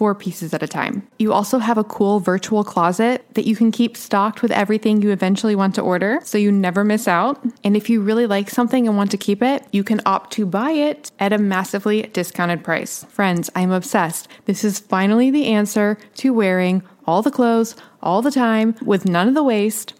four pieces at a time. You also have a cool virtual closet that you can keep stocked with everything you eventually want to order so you never miss out. And if you really like something and want to keep it, you can opt to buy it at a massively discounted price. Friends, I'm obsessed. This is finally the answer to wearing all the clothes all the time with none of the waste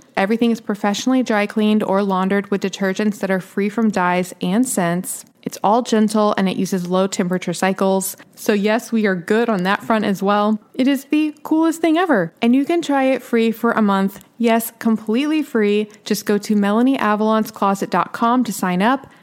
Everything is professionally dry cleaned or laundered with detergents that are free from dyes and scents. It's all gentle and it uses low temperature cycles. So, yes, we are good on that front as well. It is the coolest thing ever. And you can try it free for a month. Yes, completely free. Just go to melanieavalonscloset.com to sign up.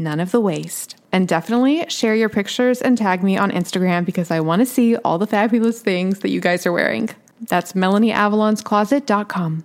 none of the waste. And definitely share your pictures and tag me on Instagram because I want to see all the fabulous things that you guys are wearing. That's MelanieAvalonsCloset.com.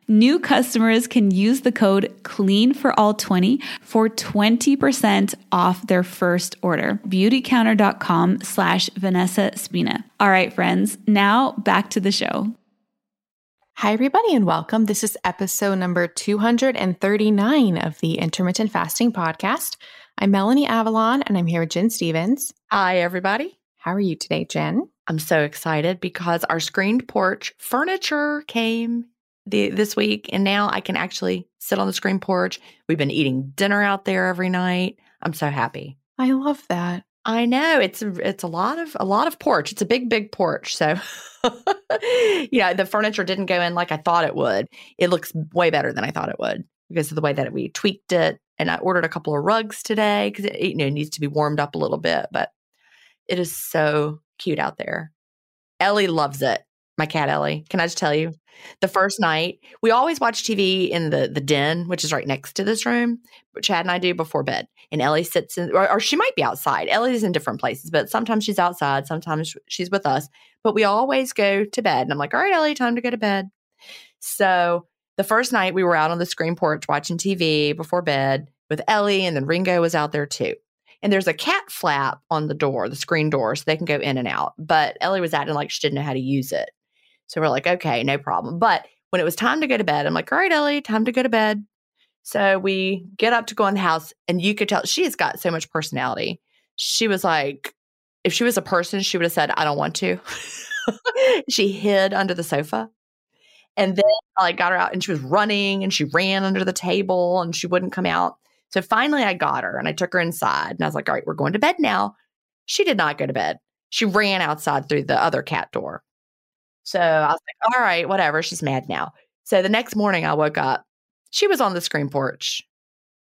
New customers can use the code CLEAN for all 20 for 20% off their first order. Beautycounter.com slash Vanessa Spina. All right, friends, now back to the show. Hi, everybody, and welcome. This is episode number 239 of the Intermittent Fasting Podcast. I'm Melanie Avalon, and I'm here with Gin Stephens. Hi, everybody. How are you today, Gin? I'm so excited because our screened porch furniture came the, this week, and now I can actually sit on the screen porch. We've been eating dinner out there every night. I'm so happy. I love that. I know it's it's a lot of a lot of porch. It's a big big porch. So yeah, the furniture didn't go in like I thought it would. It looks way better than I thought it would because of the way that we tweaked it. And I ordered a couple of rugs today because it you know needs to be warmed up a little bit. But it is so cute out there. Ellie loves it. My cat Ellie. Can I just tell you? The first night, we always watch TV in the the den, which is right next to this room. But Chad and I do before bed. And Ellie sits in, or, or she might be outside. Ellie's in different places, but sometimes she's outside, sometimes she's with us. But we always go to bed. And I'm like, all right, Ellie, time to go to bed. So the first night we were out on the screen porch watching TV before bed with Ellie, and then Ringo was out there too. And there's a cat flap on the door, the screen door, so they can go in and out. But Ellie was acting like she didn't know how to use it. So we're like, okay, no problem. But when it was time to go to bed, I'm like, all right, Ellie, time to go to bed. So we get up to go in the house, and you could tell she has got so much personality. She was like, if she was a person, she would have said, I don't want to. she hid under the sofa. And then I like, got her out and she was running and she ran under the table and she wouldn't come out. So finally I got her and I took her inside and I was like, all right, we're going to bed now. She did not go to bed. She ran outside through the other cat door. So I was like, all right, whatever. She's mad now. So the next morning I woke up. She was on the screen porch.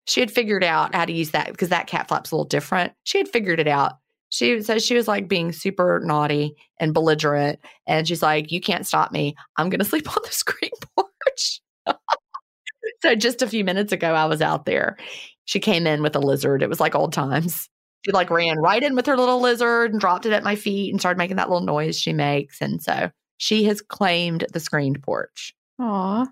She had figured out how to use that because that cat flap's a little different. She had figured it out. She so she was like being super naughty and belligerent. And she's like, You can't stop me. I'm gonna sleep on the screen porch. so just a few minutes ago, I was out there. She came in with a lizard. It was like old times. She like ran right in with her little lizard and dropped it at my feet and started making that little noise she makes. And so she has claimed the screened porch. Aw.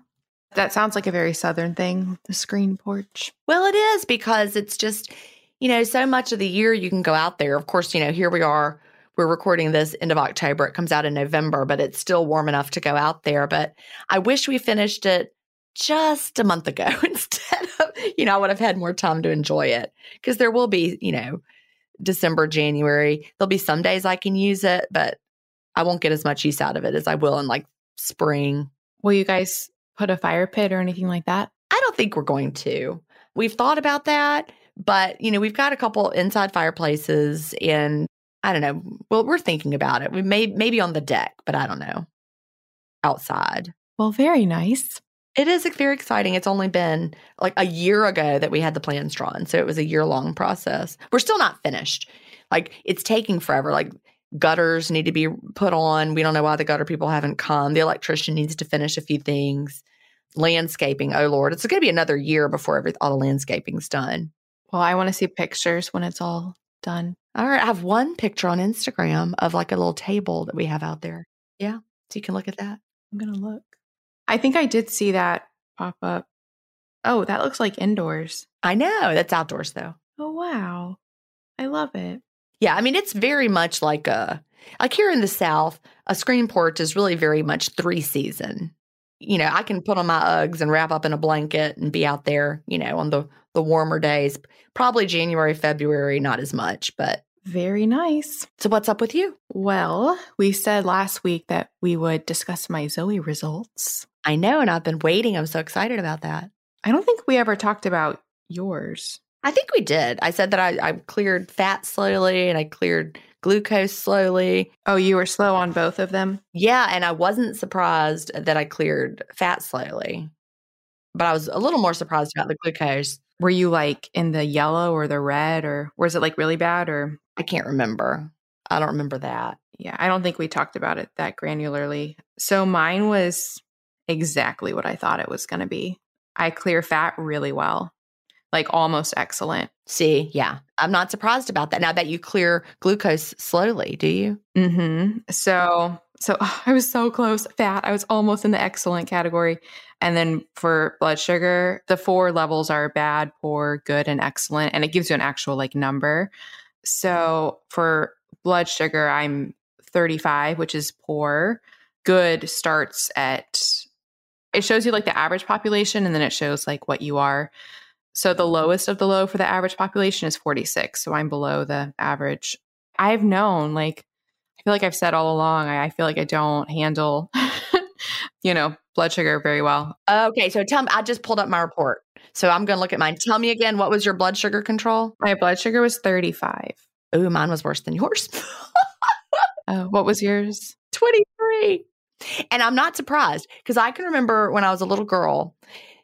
That sounds like a very southern thing, the screen porch. Well, it is because it's just, you know, so much of the year you can go out there. Of course, you know, here we are. We're recording this end of October. It comes out in November, but it's still warm enough to go out there. But I wish we finished it just a month ago instead of, you know, I would have had more time to enjoy it because there will be, you know, December, January. There'll be some days I can use it, but I won't get as much use out of it as I will in like spring. Will you guys put a fire pit or anything like that? I don't think we're going to. We've thought about that, but you know, we've got a couple inside fireplaces and I don't know. Well, we're thinking about it. We may maybe on the deck, but I don't know. Outside. Well, very nice. It is very exciting. It's only been like a year ago that we had the plans drawn. So it was a year long process. We're still not finished. Like it's taking forever. Like gutters need to be put on. We don't know why the gutter people haven't come. The electrician needs to finish a few things. Landscaping, oh Lord, it's going to be another year before every, all the landscaping's done. Well, I want to see pictures when it's all done. All right. I have one picture on Instagram of like a little table that we have out there. Yeah. So you can look at that. I'm going to look. I think I did see that pop up. Oh, that looks like indoors. I know. That's outdoors though. Oh, wow. I love it. Yeah. I mean, it's very much like a, like here in the South, a screen porch is really very much three season. You know, I can put on my Uggs and wrap up in a blanket and be out there, you know, on the, the warmer days. Probably January, February, not as much, but very nice. So, what's up with you? Well, we said last week that we would discuss my Zoe results. I know, and I've been waiting. I'm so excited about that. I don't think we ever talked about yours. I think we did. I said that I, I cleared fat slowly and I cleared glucose slowly. Oh, you were slow on both of them? Yeah, and I wasn't surprised that I cleared fat slowly, but I was a little more surprised about the glucose. Were you like in the yellow or the red, or was it like really bad? Or I can't remember. I don't remember that. Yeah, I don't think we talked about it that granularly. So mine was exactly what I thought it was going to be. I clear fat really well, like almost excellent. See, yeah, I'm not surprised about that. Now that you clear glucose slowly, do you? Mm-hmm. So, so oh, I was so close. Fat, I was almost in the excellent category. And then for blood sugar, the four levels are bad, poor, good, and excellent, and it gives you an actual like number. So for blood sugar, I'm 35, which is poor. Good starts at, it shows you like the average population and then it shows like what you are. So the lowest of the low for the average population is 46. So I'm below the average. I've known, like, I feel like I've said all along, I, I feel like I don't handle, you know, blood sugar very well. Okay. So tell me, I just pulled up my report. So I'm going to look at mine. Tell me again, what was your blood sugar control? My blood sugar was 35. Ooh, mine was worse than yours. oh, what was yours? 23. And I'm not surprised because I can remember when I was a little girl,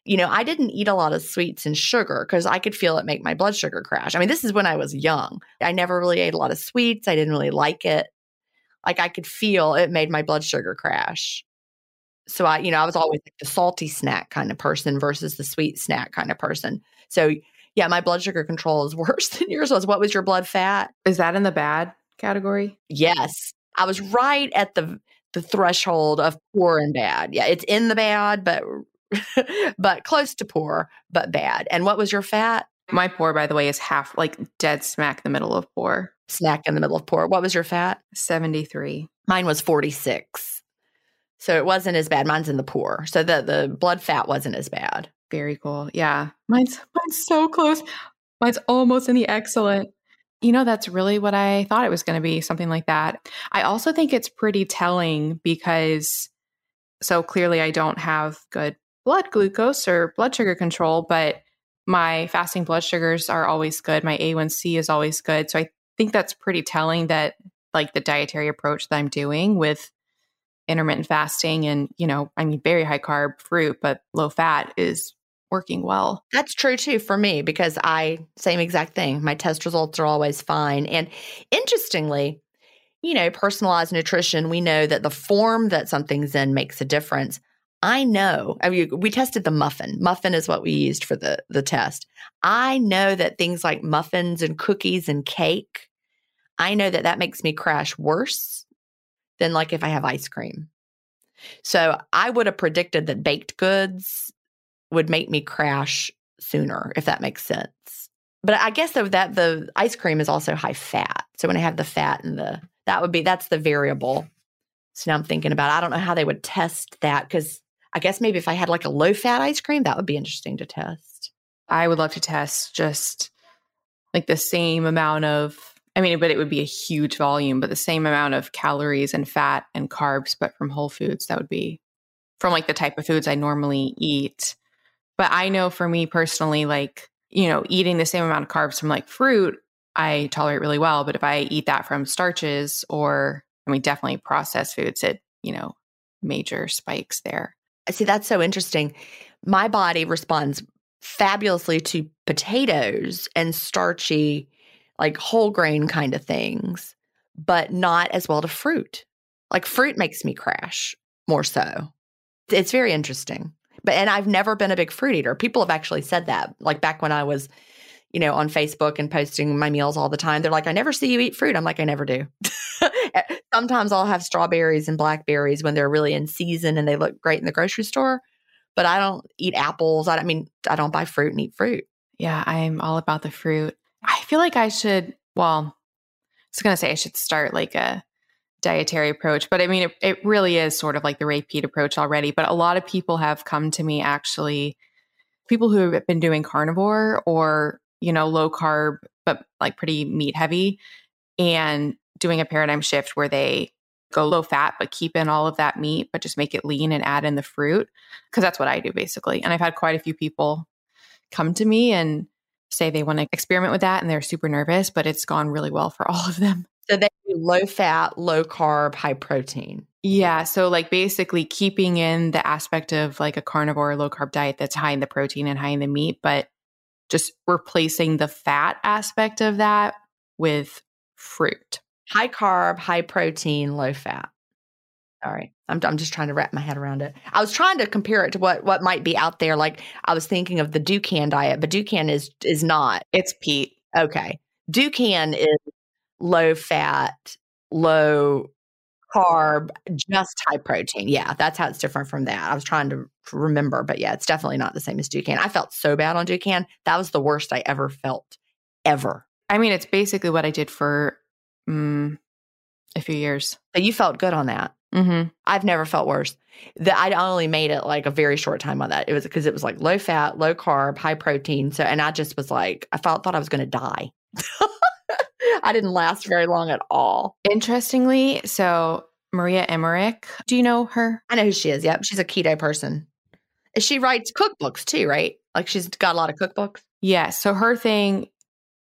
you know, I didn't eat a lot of sweets and sugar because I could feel it make my blood sugar crash. I mean, this is when I was young. I never really ate a lot of sweets. I didn't really like it. Like I could feel it made my blood sugar crash. So I, you know, I was always like the salty snack kind of person versus the sweet snack kind of person. So yeah, my blood sugar control is worse than yours was. What was your blood fat? Is that in the bad category? Yes. I was right at the the threshold of poor and bad. Yeah, it's in the bad, but but close to poor, but bad. And what was your fat? My poor, by the way, is half like dead smack in the middle of poor. Snack in the middle of poor. What was your fat? 73. Mine was 46. So it wasn't as bad. Mine's in the poor. So the the blood fat wasn't as bad. Very cool. Yeah. Mine's mine's so close. Mine's almost in the excellent. You know, that's really what I thought it was going to be, something like that. I also think it's pretty telling because so clearly I don't have good blood glucose or blood sugar control, but my fasting blood sugars are always good. My A1C is always good. So I think that's pretty telling that like the dietary approach that I'm doing with intermittent fasting and, you know, I mean, very high carb fruit, but low fat is working well. That's true too for me because I, same exact thing. My test results are always fine. And interestingly, you know, personalized nutrition, we know that the form that something's in makes a difference. I know. I mean, we tested the muffin. Muffin is what we used for the the test. I know that things like muffins and cookies and cake, I know that that makes me crash worse than like if I have ice cream. So I would have predicted that baked goods, would make me crash sooner, if that makes sense. But I guess though that the ice cream is also high fat. So when I have the fat and the that would be that's the variable. So now I'm thinking about I don't know how they would test that because I guess maybe if I had like a low fat ice cream, that would be interesting to test. I would love to test just like the same amount of I mean, but it would be a huge volume, but the same amount of calories and fat and carbs, but from whole foods. That would be from like the type of foods I normally eat. But I know for me personally, like, you know, eating the same amount of carbs from like fruit, I tolerate really well. But if I eat that from starches or, I mean, definitely processed foods, it, you know, major spikes there. See, that's so interesting. My body responds fabulously to potatoes and starchy like whole grain kind of things, but not as well to fruit. Like fruit makes me crash more so. It's very interesting. But and I've never been a big fruit eater. People have actually said that. Like back when I was, you know, on Facebook and posting my meals all the time. They're like, I never see you eat fruit. I'm like, I never do. Eh, Sometimes I'll have strawberries and blackberries when they're really in season and they look great in the grocery store. But I don't eat apples. I, I mean, I don't buy fruit and eat fruit. Yeah, I'm all about the fruit. I feel like I should, well, I was going to say I should start like a dietary approach, but I mean, it, it really is sort of like the Ray Peat approach already. But a lot of people have come to me actually, people who have been doing carnivore or, you know, low carb, but like pretty meat heavy and doing a paradigm shift where they go low fat, but keep in all of that meat, but just make it lean and add in the fruit. Cause that's what I do basically. And I've had quite a few people come to me and say they want to experiment with that and they're super nervous, but it's gone really well for all of them. So they do low fat, low carb, high protein. Yeah. So, like, basically keeping in the aspect of like a carnivore low carb diet that's high in the protein and high in the meat, but just replacing the fat aspect of that with fruit. High carb, high protein, low fat. All right. I'm, I'm just trying to wrap my head around it. I was trying to compare it to what what might be out there. Like I was thinking of the Dukan diet, but Dukan is is not. It's Peat. Okay. Dukan is low fat, low carb, just high protein. Yeah, that's how it's different from that. I was trying to remember, but yeah, it's definitely not the same as Dukan. I felt so bad on Dukan. That was the worst I ever felt, ever. I mean, it's basically what I did for um, a few years. But you felt good on that. Mm-hmm. I've never felt worse. That I only made it like a very short time on that. It was because it was like low fat, low carb, high protein. So, and I just was like, I felt thought I was going to die. I didn't last very long at all. Interestingly, so Maria Emmerich, do you know her? I know who she is. Yep, she's a keto person. She writes cookbooks too, right? Like she's got a lot of cookbooks. Yeah. So her thing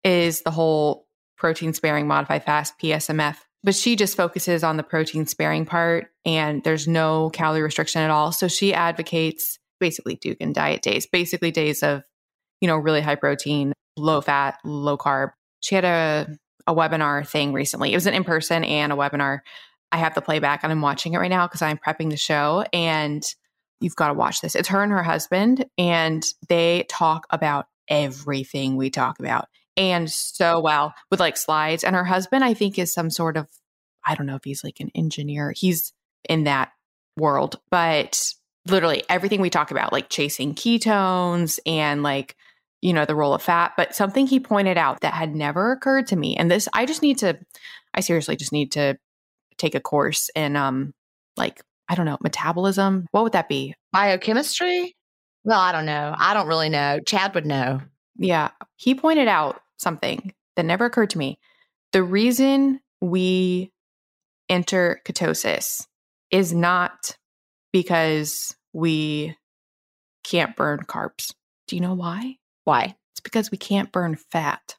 is the whole protein sparing modified fast PSMF but she just focuses on the protein sparing part and there's no calorie restriction at all. So she advocates basically Dukan diet days, basically days of, you know, really high protein, low fat, low carb. She had a, a webinar thing recently. It was an in person and a webinar. I have the playback and I'm watching it right now because I'm prepping the show and you've got to watch this. It's her and her husband and they talk about everything we talk about and so well with like slides. And her husband, I think, is some sort of, I don't know if he's like an engineer. He's in that world, but literally everything we talk about, like chasing ketones and like, you know, the role of fat. But something he pointed out that had never occurred to me. And this, I just need to, I seriously just need to take a course in, um, like, I don't know, metabolism. What would that be? Biochemistry? Well, I don't know. I don't really know. Chad would know. Yeah. He pointed out something that never occurred to me. The reason we enter ketosis is not because we can't burn carbs. Do you know why? Why? It's because we can't burn fat.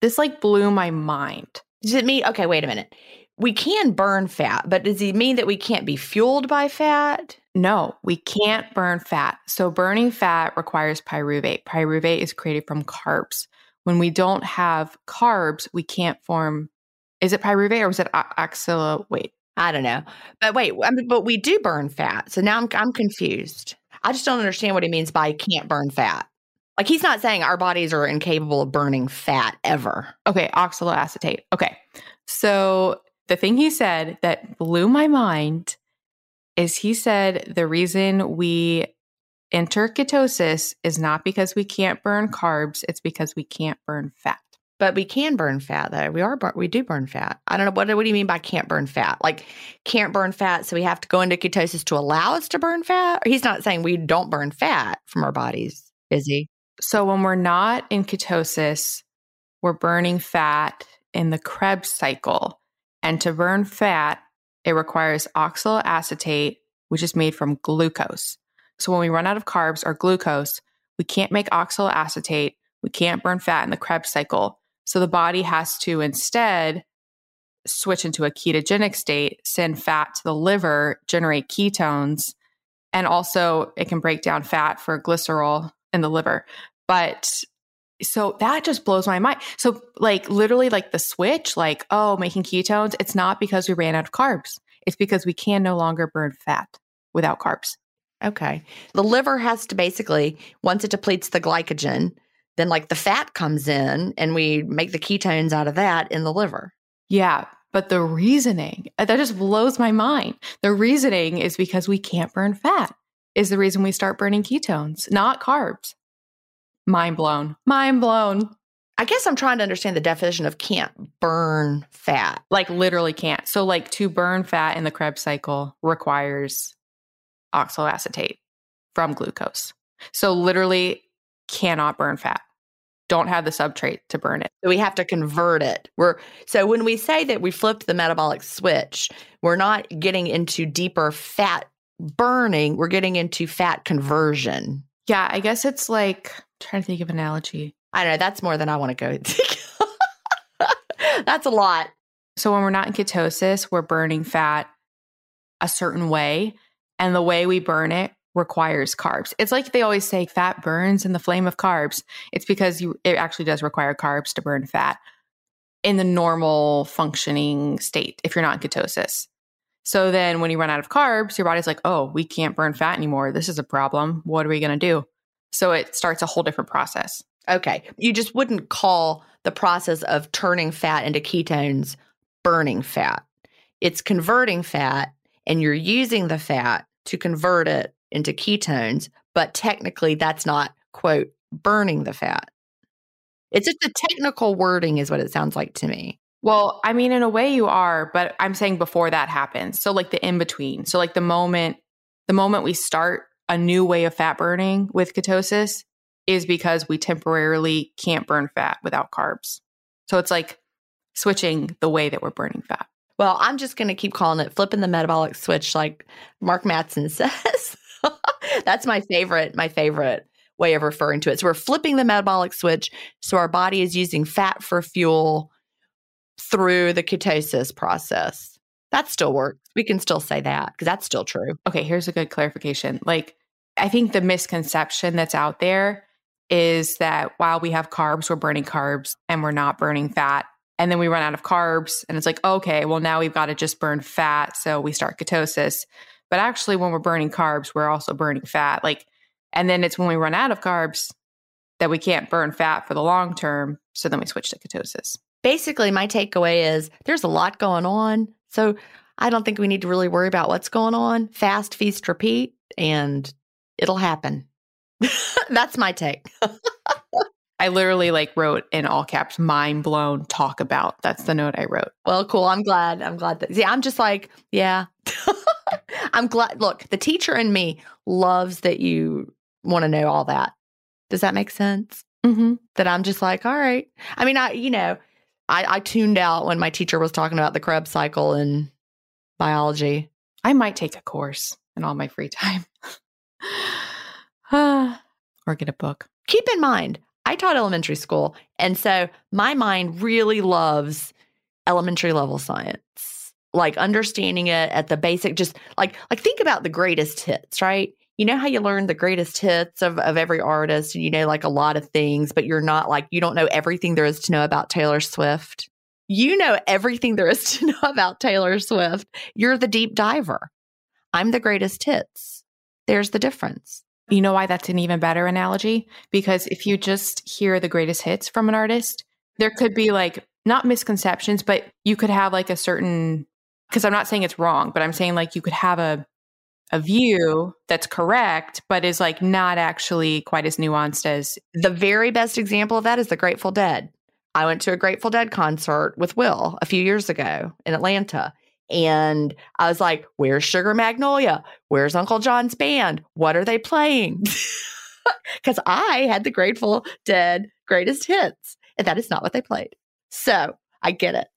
This like blew my mind. Does it mean, okay, wait a minute. We can burn fat, but does it mean that we can't be fueled by fat? No, we can't burn fat. So burning fat requires pyruvate. Pyruvate is created from carbs when we don't have carbs, we can't form. Is it pyruvate or is it oxalo? Wait, I don't know. But wait, I mean, but we do burn fat. So now I'm I'm confused. I just don't understand what he means by can't burn fat. Like he's not saying our bodies are incapable of burning fat ever. Okay, oxaloacetate. Okay. So the thing he said that blew my mind is he said the reason we enter ketosis is not because we can't burn carbs, it's because we can't burn fat. But we can burn fat though. We are we do burn fat. I don't know what what do you mean by can't burn fat? Like can't burn fat, so we have to go into ketosis to allow us to burn fat? He's not saying we don't burn fat from our bodies, is he? So when we're not in ketosis, we're burning fat in the Krebs cycle. And to burn fat, it requires oxaloacetate, which is made from glucose. So when we run out of carbs or glucose, we can't make oxaloacetate, we can't burn fat in the Krebs cycle. So the body has to instead switch into a ketogenic state, send fat to the liver, generate ketones, and also it can break down fat for glycerol in the liver. But so that just blows my mind. So like literally like the switch, like, oh, making ketones, it's not because we ran out of carbs. It's because we can no longer burn fat without carbs. Okay. The liver has to basically, once it depletes the glycogen, then like the fat comes in and we make the ketones out of that in the liver. Yeah. But the reasoning, uh, that just blows my mind. The reasoning is because we can't burn fat, is the reason we start burning ketones, not carbs. Mind blown. Mind blown. I guess I'm trying to understand the definition of can't burn fat. Like literally can't. So like to burn fat in the Krebs cycle requires oxaloacetate from glucose. So literally cannot burn fat. Don't have the substrate to burn it. So we have to convert it. We're so when we say that we flipped the metabolic switch, we're not getting into deeper fat burning, we're getting into fat conversion. Yeah, I guess it's like I'm trying to think of an analogy. I don't know, that's more than I want to go. that's a lot. So when we're not in ketosis, we're burning fat a certain way, and the way we burn it requires carbs. It's like they always say fat burns in the flame of carbs. It's because you it actually does require carbs to burn fat in the normal functioning state if you're not in ketosis. So then when you run out of carbs, your body's like, "Oh, we can't burn fat anymore. This is a problem. What are we going to do?" So it starts a whole different process. Okay. You just wouldn't call the process of turning fat into ketones burning fat. It's converting fat and you're using the fat to convert it into ketones, but technically that's not, quote, burning the fat. It's just the technical wording, is what it sounds like to me. Well, I mean, in a way you are, but I'm saying before that happens. So, like the in between. So, like the moment, the moment we start a new way of fat burning with ketosis is because we temporarily can't burn fat without carbs. So, it's like switching the way that we're burning fat. Well, I'm just going to keep calling it flipping the metabolic switch, like Mark Mattson says. That's my favorite, my favorite way of referring to it. So we're flipping the metabolic switch. So our body is using fat for fuel through the ketosis process. That still works. We can still say that because that's still true. Okay, here's a good clarification. Like, I think the misconception that's out there is that while we have carbs, we're burning carbs and we're not burning fat. And then we run out of carbs and it's like, okay, well, now we've got to just burn fat. So we start ketosis. But actually, when we're burning carbs, we're also burning fat. Like, and then it's when we run out of carbs that we can't burn fat for the long term. So then we switch to ketosis. Basically, my takeaway is there's a lot going on. So I don't think we need to really worry about what's going on. Fast, feast, repeat, and it'll happen. That's my take. I literally like wrote in all caps, mind blown, talk about. That's the note I wrote. Well, cool. I'm glad. I'm glad that, see, I'm just like, yeah. I'm glad. Look, the teacher in me loves that you want to know all that. Does that make sense? Mm-hmm. That I'm just like, all right. I mean, I, you know, I, I tuned out when my teacher was talking about the Krebs cycle in biology. I might take a course in all my free time or get a book. Keep in mind, I taught elementary school. And so my mind really loves elementary level science. Like understanding it at the basic, just like like think about the greatest hits, right? You know how you learn the greatest hits of, of every artist and you know like a lot of things, but you're not like you don't know everything there is to know about Taylor Swift. You know everything there is to know about Taylor Swift. You're the deep diver. I'm the greatest hits. There's the difference. You know why that's an even better analogy? Because if you just hear the greatest hits from an artist, there could be like not misconceptions, but you could have like a certain because I'm not saying it's wrong, but I'm saying like you could have a a view that's correct, but is like not actually quite as nuanced as the very best example of that is the Grateful Dead. I went to a Grateful Dead concert with Will a few years ago in Atlanta. And I was like, where's Sugar Magnolia? Where's Uncle John's band? What are they playing? Because I had the Grateful Dead greatest hits, and that is not what they played. So I get it.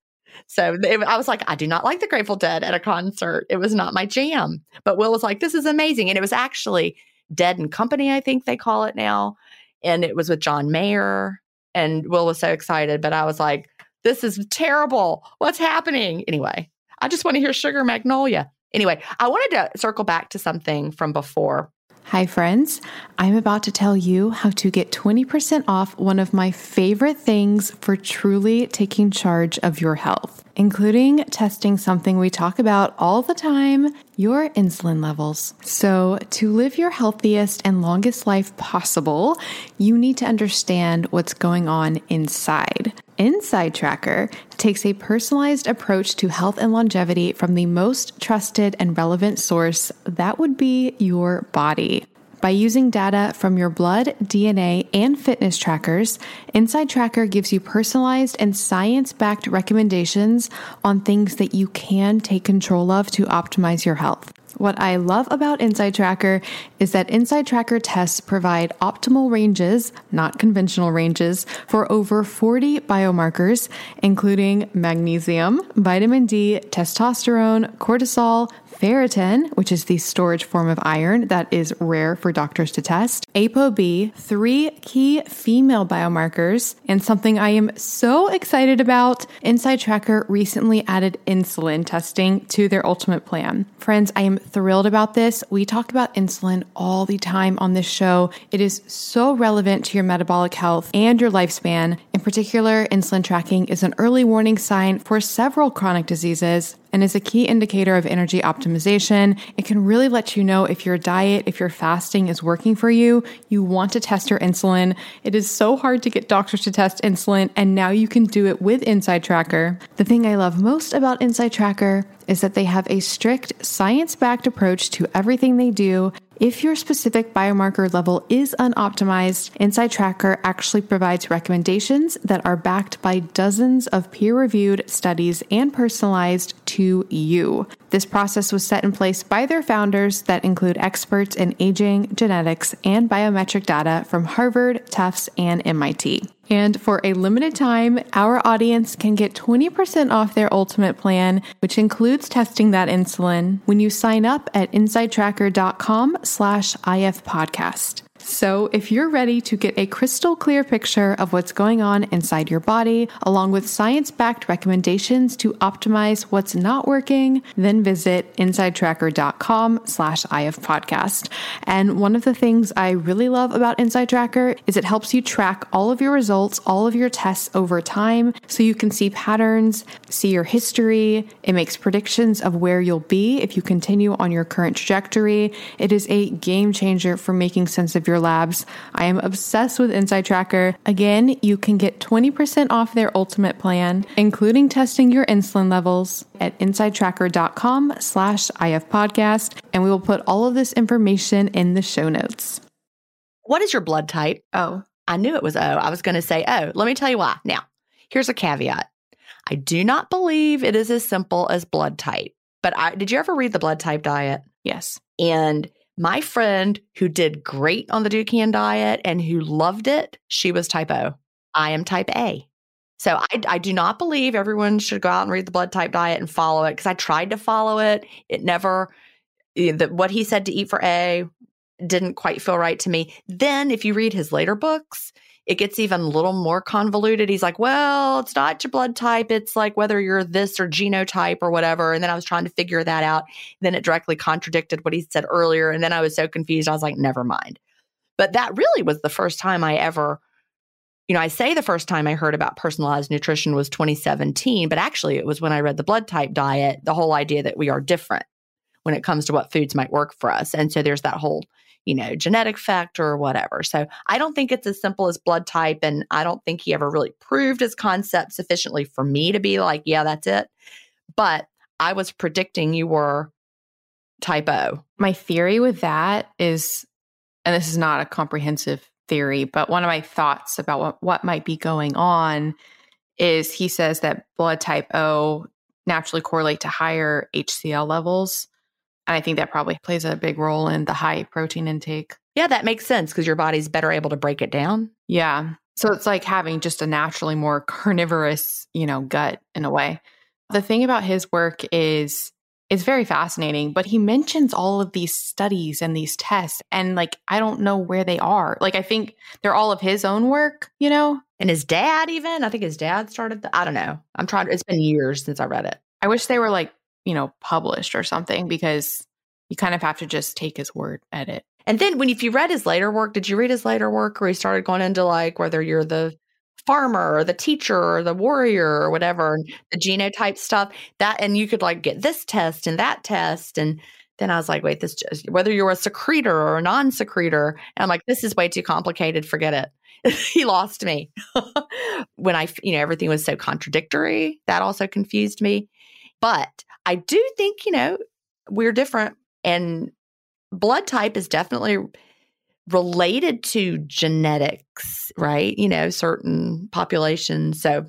So it, I was like, I do not like the Grateful Dead at a concert. It was not my jam. But Will was like, this is amazing. And it was actually Dead and Company, I think they call it now. And it was with John Mayer. And Will was so excited. But I was like, this is terrible. What's happening? Anyway, I just want to hear Sugar Magnolia. Anyway, I wanted to circle back to something from before Hi, friends. I'm about to tell you how to get 20% off one of my favorite things for truly taking charge of your health, including testing something we talk about all the time your insulin levels. So, to live your healthiest and longest life possible, you need to understand what's going on inside. Inside Tracker takes a personalized approach to health and longevity from the most trusted and relevant source that would be your body. By using data from your blood, DNA, and fitness trackers, Inside Tracker gives you personalized and science backed recommendations on things that you can take control of to optimize your health. What I love about Inside Tracker is that Inside Tracker tests provide optimal ranges, not conventional ranges, for over 40 biomarkers, including magnesium, vitamin D, testosterone, cortisol, ferritin, which is the storage form of iron that is rare for doctors to test, ApoB, three key female biomarkers, and something I am so excited about. Inside Tracker recently added insulin testing to their ultimate plan. Friends, I am thrilled about this. We talk about insulin all the time on this show. It is so relevant to your metabolic health and your lifespan. In particular, insulin tracking is an early warning sign for several chronic diseases and is a key indicator of energy optimization. It can really let you know if your diet, if your fasting is working for you. You want to test your insulin. It is so hard to get doctors to test insulin, and now you can do it with Inside Tracker. The thing I love most about Inside Tracker is that they have a strict science backed approach to everything they do if your specific biomarker level is unoptimized, Inside Tracker actually provides recommendations that are backed by dozens of peer reviewed studies and personalized to you. This process was set in place by their founders that include experts in aging, genetics, and biometric data from Harvard, Tufts, and MIT. And for a limited time, our audience can get 20% off their ultimate plan, which includes testing that insulin when you sign up at insidetracker.com slash if podcast. So, if you're ready to get a crystal clear picture of what's going on inside your body, along with science backed recommendations to optimize what's not working, then visit insidetracker.com slash IF podcast. And one of the things I really love about Inside Tracker is it helps you track all of your results, all of your tests over time, so you can see patterns, see your history. It makes predictions of where you'll be if you continue on your current trajectory. It is a game changer for making sense of your labs. I am obsessed with Inside Tracker. Again, you can get 20% off their ultimate plan, including testing your insulin levels at insidetracker.com slash ifpodcast, and we will put all of this information in the show notes. What is your blood type? Oh. I knew it was O. I was going to say O. Let me tell you why. Now, here's a caveat. I do not believe it is as simple as blood type. But I, did you ever read the blood type diet? Yes. And my friend who did great on the Dukan diet and who loved it, she was type O. I am type A. So I, I do not believe everyone should go out and read the blood type diet and follow it because I tried to follow it. It never, the, what he said to eat for A didn't quite feel right to me. Then if you read his later books, it gets even a little more convoluted. He's like, well, it's not your blood type. It's like whether you're this or genotype or whatever. And then I was trying to figure that out. Then it directly contradicted what he said earlier. And then I was so confused. I was like, never mind. But that really was the first time I ever, you know, I say the first time I heard about personalized nutrition was 2017, but actually it was when I read the blood type diet, the whole idea that we are different when it comes to what foods might work for us. And so there's that whole you know, genetic factor or whatever. So I don't think it's as simple as blood type. And I don't think he ever really proved his concept sufficiently for me to be like, yeah, that's it. But I was predicting you were type O. My theory with that is, and this is not a comprehensive theory, but one of my thoughts about what, what might be going on is he says that blood type O naturally correlate to higher HCl levels. And I think that probably plays a big role in the high protein intake. Yeah, that makes sense because your body's better able to break it down. Yeah. So it's like having just a naturally more carnivorous, you know, gut in a way. The thing about his work is it's very fascinating, but he mentions all of these studies and these tests and like I don't know where they are. Like I think they're all of his own work, you know? And his dad even, I think his dad started the, I don't know. I'm trying it's been years since I read it. I wish they were like, you know, published or something because you kind of have to just take his word at it. And then when if you read his later work, did you read his later work where he started going into like whether you're the farmer or the teacher or the warrior or whatever, and the genotype stuff that, and you could like get this test and that test. And then I was like, wait, this just, whether you're a secretor or a non secretor. And I'm like, this is way too complicated. Forget it. he lost me when I, you know, everything was so contradictory. That also confused me. But I do think, you know, we're different and blood type is definitely related to genetics, right? You know, certain populations. So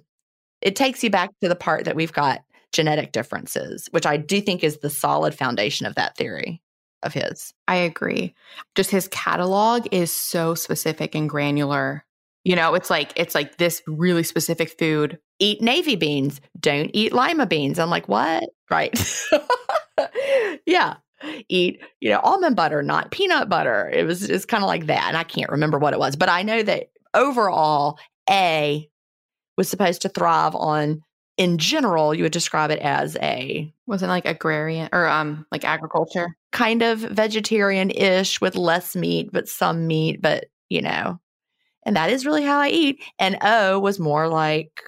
it takes you back to the part that we've got genetic differences, which I do think is the solid foundation of that theory of his. I agree. Just his catalog is so specific and granular. You know, it's like it's like this really specific food. Eat navy beans, don't eat lima beans. I'm like, what? Right. yeah eat, you know, almond butter, not peanut butter. It was just kind of like that. And I can't remember what it was, but I know that overall, A was supposed to thrive on, in general, you would describe it as a wasn't like agrarian or um like agriculture kind of vegetarian ish with less meat, but some meat, but you know, and that is really how I eat. And O was more like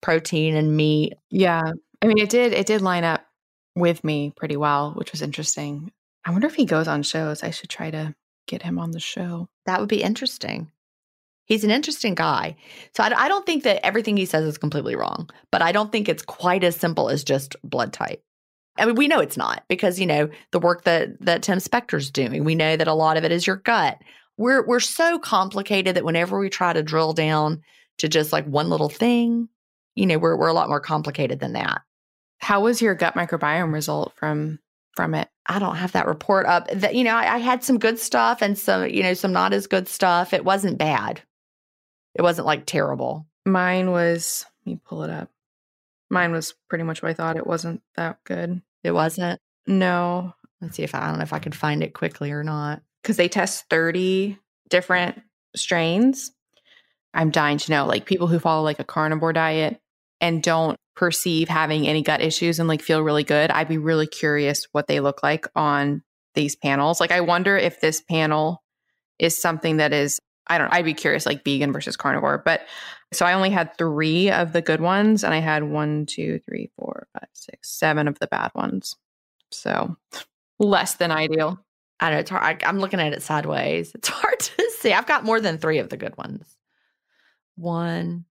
protein and meat. Yeah. I mean, it did, it did line up with me pretty well, which was interesting. I wonder if he goes on shows. I should try to get him on the show. That would be interesting. He's an interesting guy. So I, I, don't think that everything he says is completely wrong, but I don't think it's quite as simple as just blood type. I mean, we know it's not because you know the work that that Tim Spector's doing. We know that a lot of it is your gut. We're we're so complicated that whenever we try to drill down to just like one little thing, you know, we're we're a lot more complicated than that. How was your gut microbiome result from from it? I don't have that report up. That you know, I, I had some good stuff and some, you know, some not as good stuff. It wasn't bad. It wasn't like terrible. Mine was. Let me pull it up. Mine was pretty much what I thought. It wasn't that good. It wasn't. No. Let's see if I, I don't know if I could find it quickly or not. Because they test thirty different strains. I'm dying to know, like people who follow like a carnivore diet and don't perceive having any gut issues and like feel really good, I'd be really curious what they look like on these panels. Like, I wonder if this panel is something that is, I don't know, I'd be curious, like vegan versus carnivore. But so I only had three of the good ones, and I had one, two, three, four, five, six, seven of the bad ones. So less than ideal. I don't know. it's hard. I, I'm looking at it sideways. It's hard to see. I've got more than three of the good ones. One,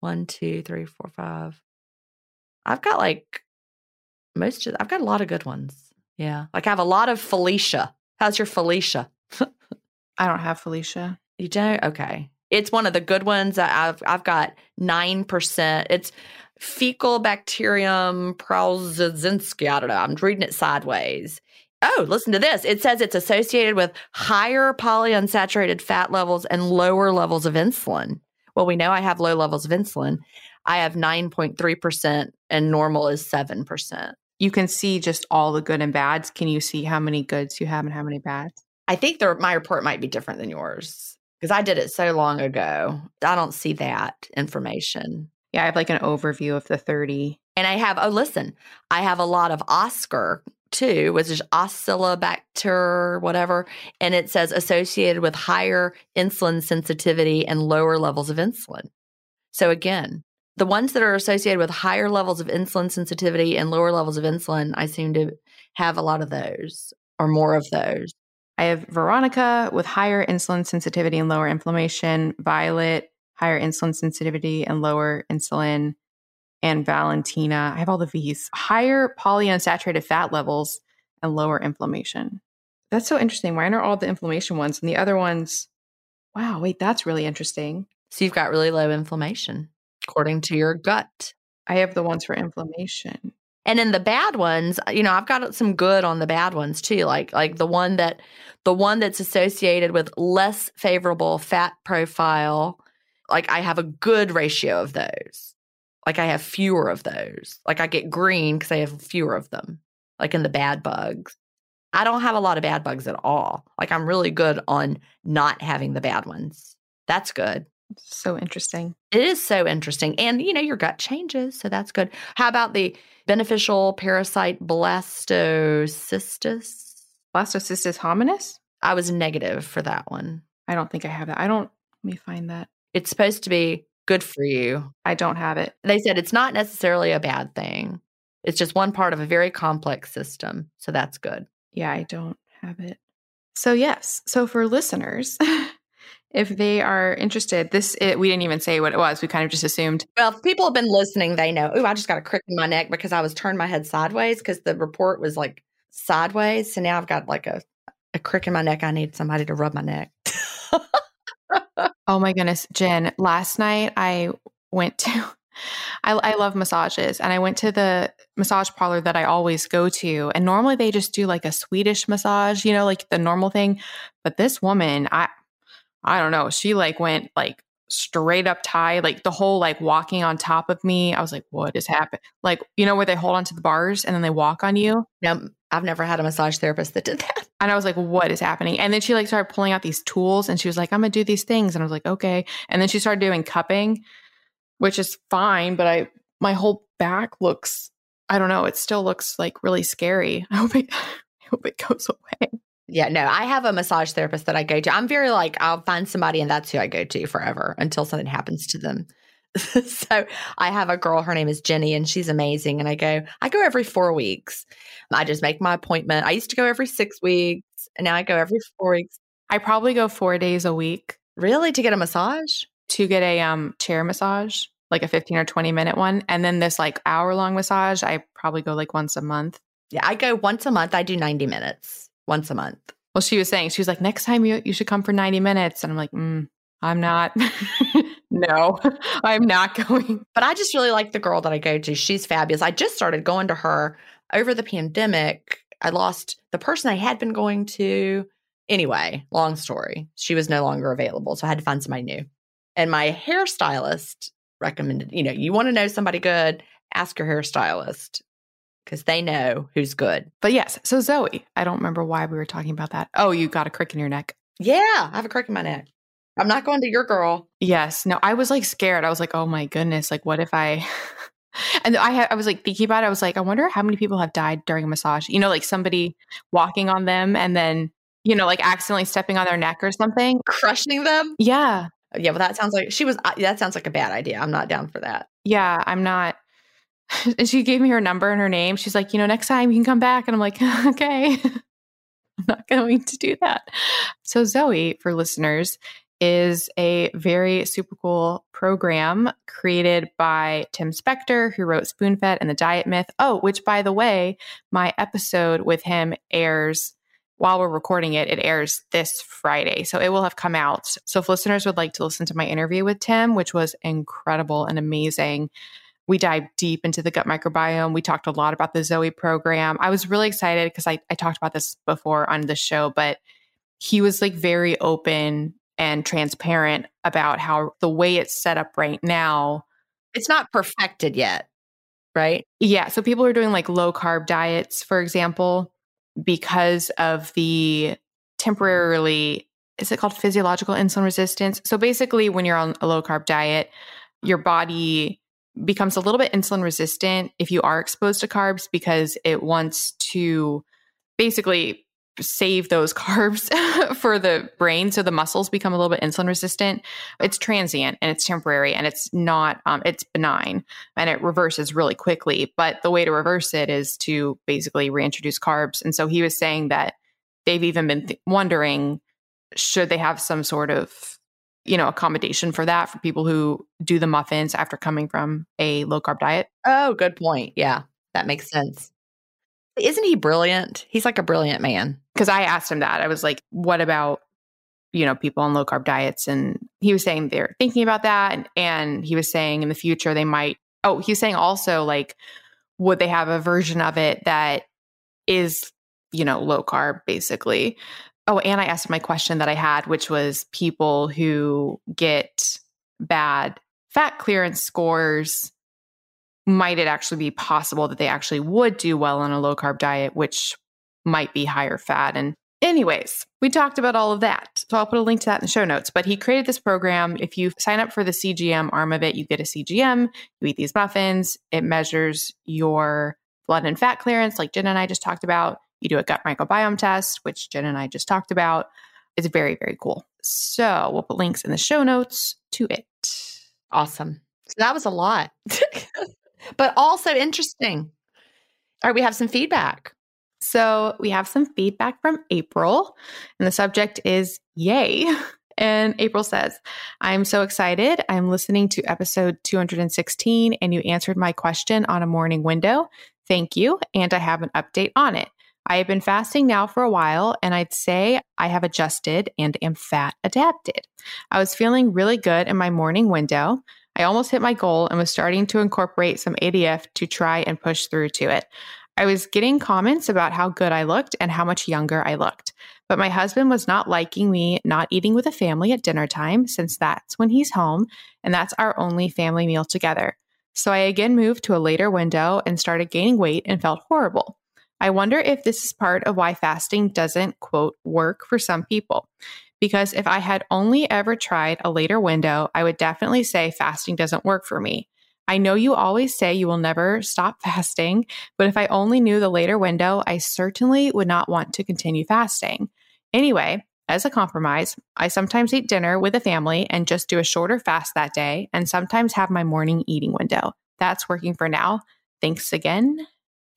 one, two, three, four, five, I've got like most of, I've got a lot of good ones. Yeah. Like I have a lot of Felicia. How's your Felicia? I don't have Felicia. You don't? Okay. It's one of the good ones. I've I've got nine percent. It's fecal bacterium prausnitzkii. I don't know. I'm reading it sideways. Oh, listen to this. It says it's associated with higher polyunsaturated fat levels and lower levels of insulin. Well, we know I have low levels of insulin. I have 9.3% and normal is 7%. You can see just all the good and bads. Can you see how many goods you have and how many bads? I think the, my report might be different than yours because I did it so long ago. I don't see that information. Yeah, I have like an overview of the 30. And I have, oh, listen, I have a lot of Oscar too, which is Oscillobacter, whatever. And it says associated with higher insulin sensitivity and lower levels of insulin. So again, the ones that are associated with higher levels of insulin sensitivity and lower levels of insulin, I seem to have a lot of those or more of those. I have Veronica with higher insulin sensitivity and lower inflammation, Violet, higher insulin sensitivity and lower insulin, and Valentina. I have all the V's. Higher polyunsaturated fat levels and lower inflammation. That's so interesting. Mine are all the inflammation ones, and the other ones, wow, wait, that's really interesting. So you've got really low inflammation according to your gut. I have the ones for inflammation. And then the bad ones, uh, you know, I've got some good on the bad ones too. Like like the one that the one that's associated with less favorable fat profile, like I have a good ratio of those. Like I have fewer of those. Like I get green because I have fewer of them. Like in the bad bugs. I don't have a lot of bad bugs at all. Like I'm really good on not having the bad ones. That's good. So interesting. It is so interesting. And, you know, your gut changes. So that's good. How about the beneficial parasite blastocystis? Blastocystis hominis? I was negative for that one. I don't think I have that. I don't, let me find that. It's supposed to be good for you. I don't have it. They said it's not necessarily a bad thing, it's just one part of a very complex system. So that's good. Yeah, I don't have it. So, yes. So, for listeners, if they are interested, this it, we didn't even say what it was. We kind of just assumed. Well, if people have been listening, they know. Oh, I just got a crick in my neck because I was turned my head sideways because the report was like sideways. So now I've got like a, a crick in my neck. I need somebody to rub my neck. oh my goodness, Gin! Last night I went to. I, I love massages, and I went to the massage parlor that I always go to, and normally they just do like a Swedish massage, you know, like the normal thing. But this woman, I I don't know. She like went like straight up Thai, like the whole like walking on top of me. I was like, what is happening? Like, you know, where they hold onto the bars and then they walk on you. No, I've never had a massage therapist that did that. And I was like, what is happening? And then she like started pulling out these tools and she was like, I'm gonna do these things. And I was like, okay. And then she started doing cupping, which is fine, but I my whole back looks, I don't know, it still looks like really scary. I hope it I hope it goes away. Yeah, no, I have a massage therapist that I go to. I'm very like, I'll find somebody and that's who I go to forever until something happens to them. so I have a girl, her name is Jenny, and she's amazing. And I go, I go every four weeks. I just make my appointment. I used to go every six weeks, and now I go every four weeks. I probably go four days a week. Really? To get a massage? To get a um chair massage, like a 15 or 20 minute one. And then this like hour long massage, I probably go like once a month. Yeah, I go once a month. I do 90 minutes once a month. Well, she was saying, she was like, next time you, you should come for 90 minutes. And I'm like, mm, I'm not. no, I'm not going. But I just really like the girl that I go to. She's fabulous. I just started going to her over the pandemic. I lost the person I had been going to. Anyway, long story. She was no longer available. So I had to find somebody new. And my hairstylist recommended, you know, you want to know somebody good, ask your hairstylist because they know who's good. But yes, so Zoe, I don't remember why we were talking about that. Oh, you got a crick in your neck. Yeah, I have a crick in my neck. I'm not going to your girl. Yes. No, I was like scared. I was like, oh my goodness, like what if I and I had I was like thinking about it. I was like, I wonder how many people have died during a massage. You know, like somebody walking on them and then, you know, like accidentally stepping on their neck or something. Crushing them? Yeah. Yeah, well that sounds like she was uh, that sounds like a bad idea. I'm not down for that. Yeah, I'm not and she gave me her number and her name. She's like, you know, next time you can come back. And I'm like, okay, I'm not going to do that. So, Zoe, for listeners, is a very super cool program created by Tim Spector, who wrote Spoonfed and The Diet Myth. Oh, which, by the way, my episode with him airs while we're recording it. It airs this Friday. So it will have come out. So if listeners would like to listen to my interview with Tim, which was incredible and amazing, we dive deep into the gut microbiome. We talked a lot about the Zoe program. I was really excited because I, I talked about this before on the show, but he was like very open and transparent about how the way it's set up right now. It's not perfected yet, right? Yeah. So people are doing like low carb diets, for example, because of the temporarily, is it called physiological insulin resistance? So basically, when you're on a low carb diet, your body becomes a little bit insulin resistant if you are exposed to carbs because it wants to basically save those carbs for the brain. So the muscles become a little bit insulin resistant. It's transient and it's temporary and it's not um, it's benign and it reverses really quickly. But the way to reverse it is to basically reintroduce carbs. And so he was saying that they've even been th- wondering should they have some sort of you know, accommodation for that for people who do the muffins after coming from a low carb diet. Oh, good point. Yeah, that makes sense. Isn't he brilliant? He's like a brilliant man. Because I asked him that. I was like, what about, you know, people on low carb diets? And he was saying they're thinking about that. And, and he was saying in the future they might, oh, he's saying also like, would they have a version of it that is, you know, low carb basically? Oh, and I asked my question that I had, which was people who get bad fat clearance scores might it actually be possible that they actually would do well on a low carb diet, which might be higher fat? And, anyways, we talked about all of that. So I'll put a link to that in the show notes. But he created this program. If you sign up for the CGM arm of it, you get a CGM, you eat these muffins, it measures your blood and fat clearance, like Gin and I just talked about. You do a gut microbiome test, which Gin and I just talked about. It's very, very cool. So we'll put links in the show notes to it. Awesome. So that was a lot. but also interesting. All right, we have some feedback. So we have some feedback from Apryl, and the subject is Yay. And Apryl says, I'm so excited. I'm listening to episode 216, and you answered my question on a morning window. Thank you. And I have an update on it. I have been fasting now for a while, and I'd say I have adjusted and am fat adapted. I was feeling really good in my morning window. I almost hit my goal and was starting to incorporate some ADF to try and push through to it. I was getting comments about how good I looked and how much younger I looked. But my husband was not liking me not eating with a family at dinner time since that's when he's home and that's our only family meal together. So I again moved to a later window and started gaining weight and felt horrible. I wonder if this is part of why fasting doesn't, quote, work for some people because if I had only ever tried a later window, I would definitely say fasting doesn't work for me. I know you always say you will never stop fasting, but if I only knew the later window, I certainly would not want to continue fasting. Anyway, as a compromise, I sometimes eat dinner with a family and just do a shorter fast that day, and sometimes have my morning eating window. That's working for now. Thanks again,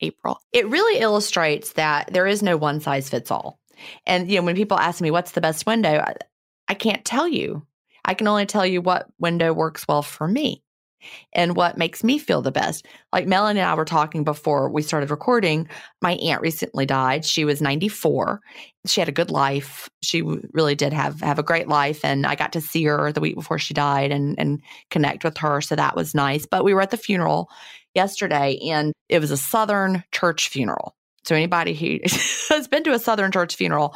Apryl. It really illustrates that there is no one size fits all. And you know, when people ask me what's the best window, I, I can't tell you. I can only tell you what window works well for me and what makes me feel the best. Like Melanie and I were talking before we started recording. My aunt recently died. She was 94. She had a good life. She really did have have a great life and I got to see her the week before she died and and connect with her, so that was nice. But we were at the funeral yesterday and it was a southern church funeral. So anybody who has been to a Southern church funeral,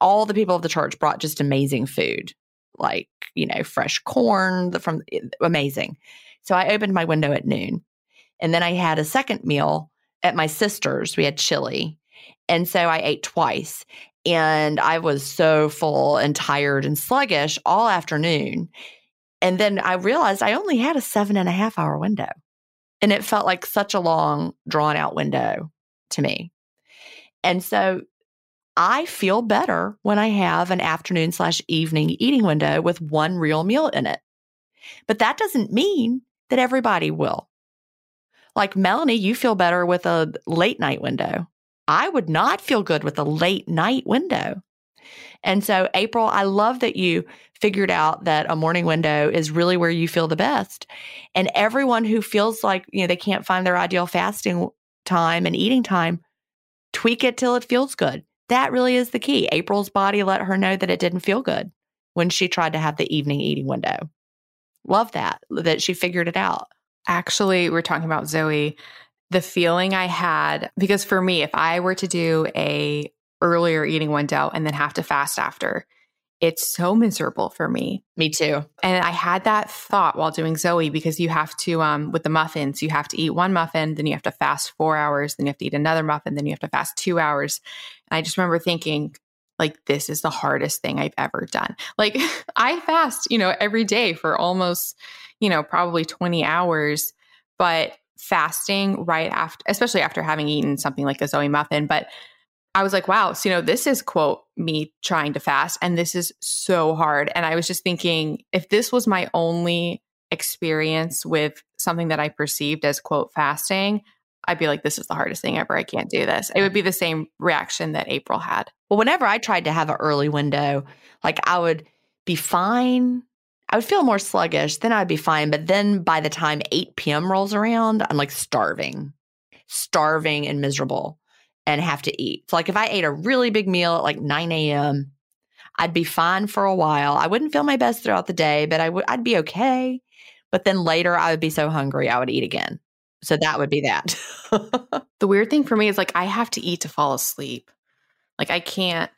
all the people of the church brought just amazing food, like, you know, fresh corn from eh, amazing. So I opened my window at noon. And then I had a second meal at my sister's. We had chili. And so I ate twice. And I was so full and tired and sluggish all afternoon. And then I realized I only had a seven and a half hour window. And it felt like such a long, drawn out window to me. And so I feel better when I have an afternoon slash evening eating window with one real meal in it. But that doesn't mean that everybody will. Like Melanie, you feel better with a late night window. I would not feel good with a late night window. And so, April, I love that you figured out that a morning window is really where you feel the best. And everyone who feels like, you know, they can't find their ideal fasting time and eating time, tweak it till it feels good. That really is the key. Apryl's body let her know that it didn't feel good when she tried to have the evening eating window. Love that, that she figured it out. Actually, we're talking about Zoe. The feeling I had, because for me, if I were to do a earlier eating window and then have to fast after, it's so miserable for me. Me too. And I had that thought while doing Zoe because you have to, um, with the muffins, you have to eat one muffin, then you have to fast four hours, then you have to eat another muffin, then you have to fast two hours. And I just remember thinking, like, this is the hardest thing I've ever done. Like, I fast, you know, every day for almost, you know, probably 20 hours, but fasting right after, especially after having eaten something like a Zoe muffin, but I was like, wow, so you know, this is quote me trying to fast and this is so hard. And I was just thinking if this was my only experience with something that I perceived as quote fasting, I'd be like, this is the hardest thing ever. I can't do this. It would be the same reaction that Apryl had. Well, whenever I tried to have an early window, like I would be fine. I would feel more sluggish, then I'd be fine. But then by the time 8 p.m. rolls around, I'm like starving, starving and miserable. And have to eat. So, like if I ate a really big meal at like 9 a.m., I'd be fine for a while. I wouldn't feel my best throughout the day, but I would I'd be okay. But then later I would be so hungry I would eat again. So that would be that. the weird thing for me is like I have to eat to fall asleep. Like I can't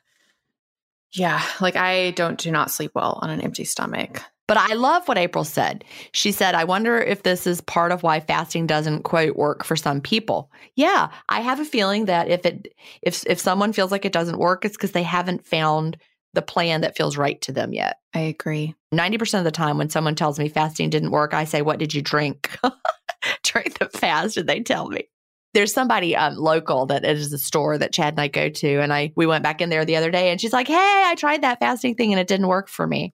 yeah, like I don't do not sleep well on an empty stomach. But I love what Apryl said. She said, I wonder if this is part of why fasting doesn't quite work for some people. Yeah, I have a feeling that if it if if someone feels like it doesn't work, it's because they haven't found the plan that feels right to them yet. I agree. 90% of the time when someone tells me fasting didn't work, I say, What did you drink during the fast? And they tell me. There's somebody um, local that is a store that Chad and I go to. And I we went back in there the other day and she's like, Hey, I tried that fasting thing and it didn't work for me.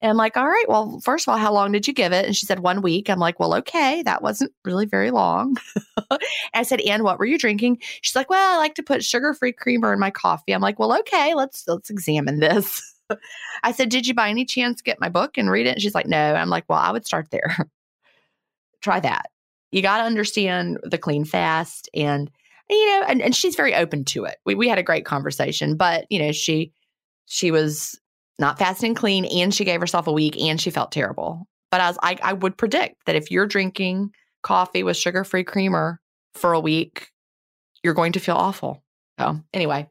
And I'm like, all right, well, first of all, how long did you give it? And she said, one week. I'm like, well, okay, that wasn't really very long. I said, and what were you drinking? She's like, well, I like to put sugar free creamer in my coffee. I'm like, well, okay, let's let's examine this. I said, did you by any chance get my book and read it? And she's like, no. I'm like, well, I would start there. Try that. You got to understand the clean fast and you know, and, and she's very open to it. We we had a great conversation, but you know, she she was not fasting clean, and she gave herself a week and she felt terrible. But as I, I would predict that if you're drinking coffee with sugar free creamer for a week, you're going to feel awful. So, anyway,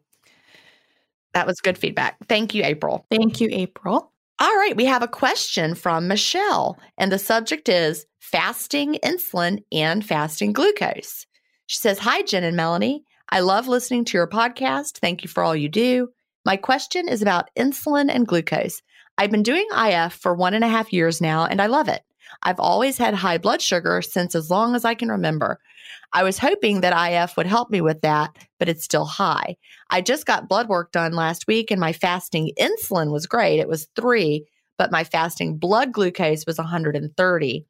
that was good feedback. Thank you, Apryl. Thank you, Apryl. All right, we have a question from Michele, and the subject is fasting insulin and fasting glucose. She says, Hi, Gin and Melanie. I love listening to your podcast. Thank you for all you do. My question is about insulin and glucose. I've been doing IF for one and a half years now, and I love it. I've always had high blood sugar since as long as I can remember. I was hoping that IF would help me with that, but it's still high. I just got blood work done last week, and my fasting insulin was great. It was three, but my fasting blood glucose was 130,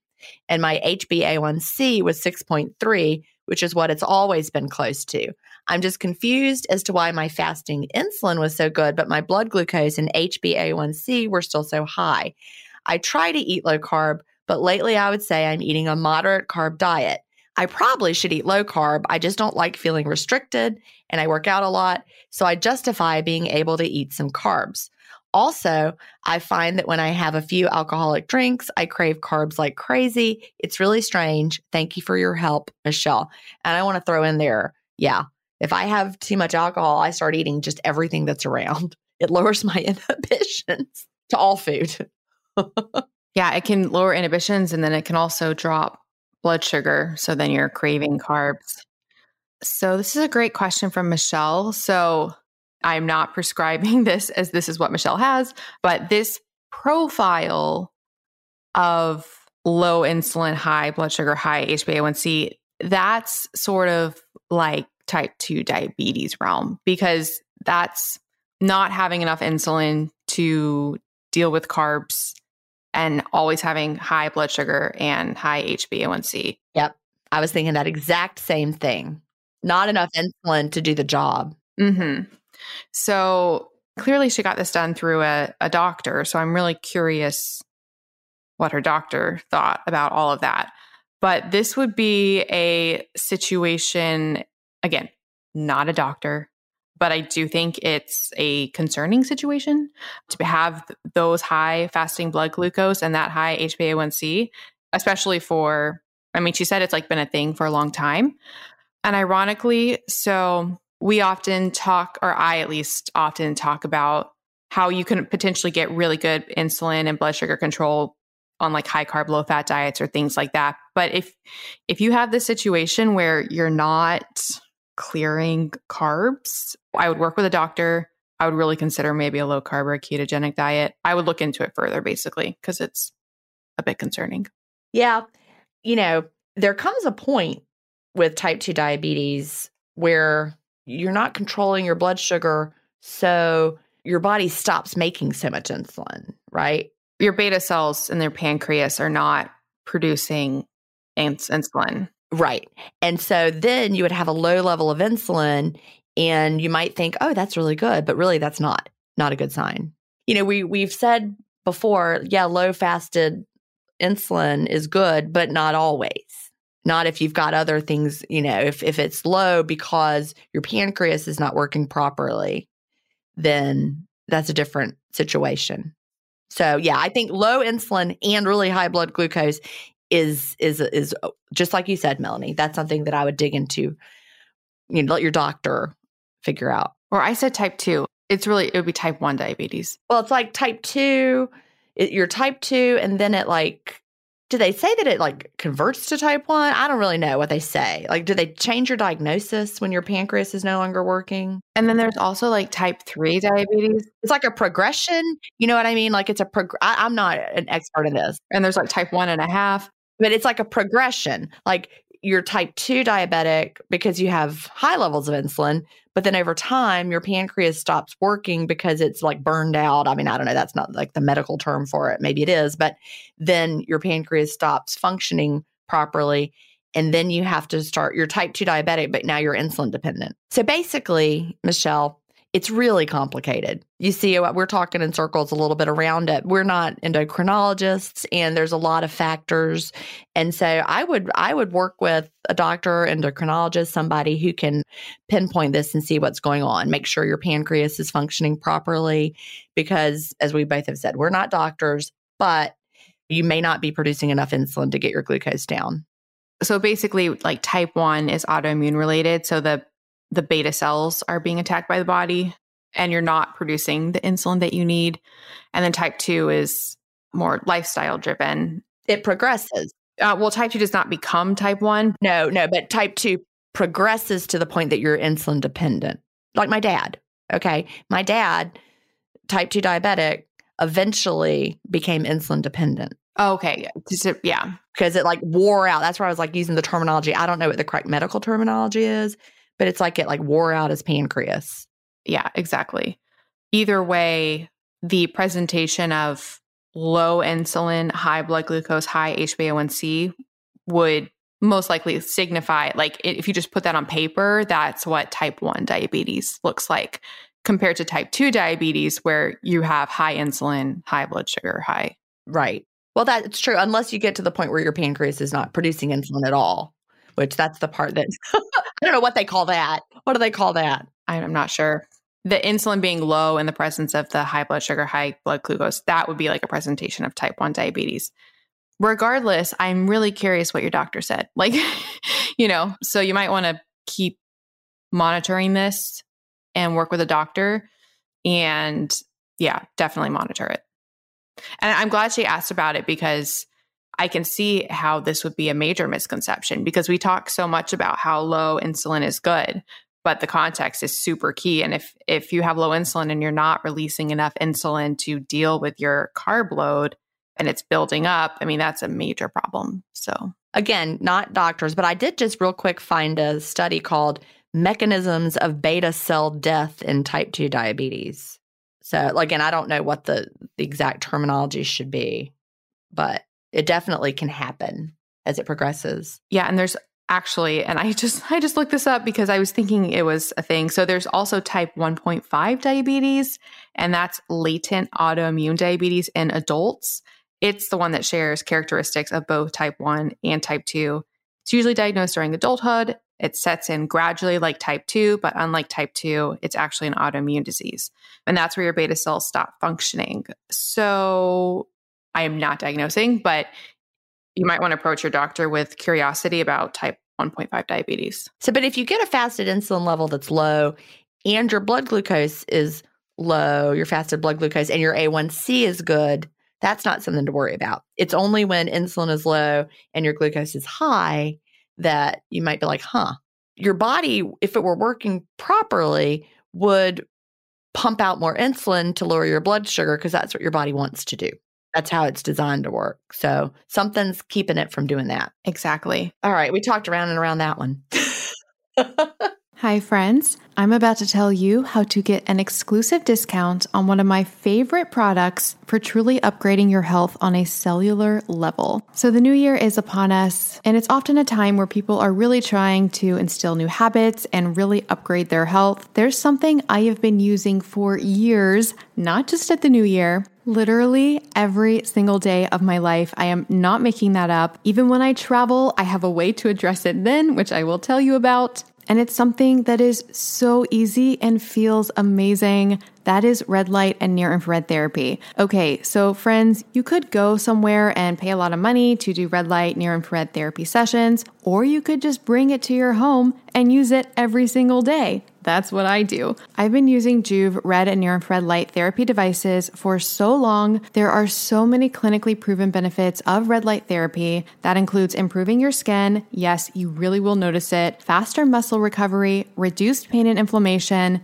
and my HbA1c was 6.3, which is what it's always been close to. I'm just confused as to why my fasting insulin was so good, but my blood glucose and HbA1c were still so high. I try to eat low carb, but lately I would say I'm eating a moderate carb diet. I probably should eat low carb. I just don't like feeling restricted and I work out a lot. So I justify being able to eat some carbs. Also, I find that when I have a few alcoholic drinks, I crave carbs like crazy. It's really strange. Thank you for your help, Michele. And I want to throw in there, yeah, if I have too much alcohol, I start eating just everything that's around. It lowers my inhibitions to all food. yeah, it can lower inhibitions and then it can also drop blood sugar. So then you're craving carbs. So this is a great question from Michele. So I'm not prescribing this as this is what Michele has, but this profile of low insulin, high blood sugar, high HbA1c, that's sort of like type 2 diabetes realm because that's not having enough insulin to deal with carbs and always having high blood sugar and high HbA1c. Yep. I was thinking that exact same thing. Not enough insulin to do the job. hmm So clearly she got this done through a, a doctor. So I'm really curious what her doctor thought about all of that. But this would be a situation again, not a doctor, but I do think it's a concerning situation to have those high fasting blood glucose and that high HbA1c, especially for, I mean, she said it's like been a thing for a long time. And ironically, so we often talk, or I at least often talk about how you can potentially get really good insulin and blood sugar control on like high carb low fat diets or things like that but if if you have this situation where you're not clearing carbs, I would work with a doctor. I would really consider maybe a low carb or a ketogenic diet. I would look into it further, basically, because it's a bit concerning. Yeah. You know, there comes a point with type 2 diabetes where you're not controlling your blood sugar. So your body stops making so much insulin, right? Your beta cells in their pancreas are not producing insulin. Right. And so then you would have a low level of insulin and you might think, "Oh, that's really good," but really that's not not a good sign. You know, we we've said before, yeah, low fasted insulin is good, but not always. not if you've got other things, you know, if, if it's low because your pancreas is not working properly, then that's a different situation. So yeah, I think low insulin and really high blood glucose is is is uh, just like you said, Melanie. That's something that I would dig into. You know, let your doctor figure out. Or I said type two. It's really it would be type one diabetes. Well, it's like type two. It, you're type two, and then it like do they say that it like converts to type 1 i don't really know what they say like do they change your diagnosis when your pancreas is no longer working and then there's also like type 3 diabetes it's like a progression you know what i mean like it's a prog- I, i'm not an expert in this and there's like type one and a half but it's like a progression. Like you're type 2 diabetic because you have high levels of insulin but then over time your pancreas stops working because it's like burned out. I mean i don't know that's not like the medical term for it. Maybe it is but then your pancreas stops functioning properly and then you have to start you're type 2 diabetic but now you're insulin dependent. So basically michele it's really complicated. You see, uh, we're talking in circles a little bit around it. We're not endocrinologists, and there's a lot of factors. And so, I would I would work with a doctor, endocrinologist, somebody who can pinpoint this and see what's going on. Make sure your pancreas is functioning properly, because as we both have said, we're not doctors, but you may not be producing enough insulin to get your glucose down. So basically, like type one is autoimmune related. So the the beta cells are being attacked by the body and you're not producing the insulin that you need. And then type 2 is more lifestyle driven. It progresses. Uh, well, type 2 does not become type 1. No, no, but type 2 progresses to the point that you're insulin dependent. Like my dad. Okay. My dad, type 2 diabetic, eventually became insulin dependent. Oh, okay. Yeah. Because it like wore out. That's why I was like using the terminology. I don't know what the correct medical terminology is, but it's like it like wore out his pancreas. Yeah, exactly. Either way, the presentation of low insulin, high blood glucose, high HbA1c would most likely signify like if you just put that on paper, that's what type 1 diabetes looks like compared to type 2 diabetes where you have high insulin, high blood sugar, high. Right. Well, that's true unless you get to the point where your pancreas is not producing insulin at all, which that's the part that I don't know what they call that. What do they call that? I'm not sure. The insulin being low in the presence of the high blood sugar, high blood glucose, that would be like a presentation of type 1 diabetes. Regardless, I'm really curious what your doctor said. Like, you know, so you might want to keep monitoring this and work with a doctor. And yeah, definitely monitor it. And I'm glad she asked about it because I can see how this would be a major misconception because we talk so much about how low insulin is good, but the context is super key. And if if you have low insulin and you're not releasing enough insulin to deal with your carb load and it's building up, I mean that's a major problem. So again, not doctors, but I did just real quick find a study called Mechanisms of Beta Cell Death in Type 2 Diabetes. So again, I don't know what the, the exact terminology should be, but it definitely can happen as it progresses. Yeah, and there's actually and I just I just looked this up because I was thinking it was a thing. So there's also type 1.5 diabetes and that's latent autoimmune diabetes in adults. It's the one that shares characteristics of both type 1 and type 2. It's usually diagnosed during adulthood. It sets in gradually like type 2, but unlike type 2, it's actually an autoimmune disease. And that's where your beta cells stop functioning. So I am not diagnosing, but you might want to approach your doctor with curiosity about type 1.5 diabetes. So, but if you get a fasted insulin level that's low and your blood glucose is low, your fasted blood glucose, and your A1C is good, that's not something to worry about. It's only when insulin is low and your glucose is high that you might be like, huh, your body, if it were working properly, would pump out more insulin to lower your blood sugar because that's what your body wants to do. That's how it's designed to work. So something's keeping it from doing that. Exactly. All right. We talked around and around that one. Hi, friends. I'm about to tell you how to get an exclusive discount on one of my favorite products for truly upgrading your health on a cellular level. So, the new year is upon us, and it's often a time where people are really trying to instill new habits and really upgrade their health. There's something I have been using for years, not just at the new year literally every single day of my life. I am not making that up. Even when I travel, I have a way to address it then, which I will tell you about. And it's something that is so easy and feels amazing. That is red light and near infrared therapy. Okay, so friends, you could go somewhere and pay a lot of money to do red light, near infrared therapy sessions, or you could just bring it to your home and use it every single day. That's what I do. I've been using Joovv red and near infrared light therapy devices for so long. There are so many clinically proven benefits of red light therapy. That includes improving your skin. Yes, you really will notice it. Faster muscle recovery, reduced pain and inflammation,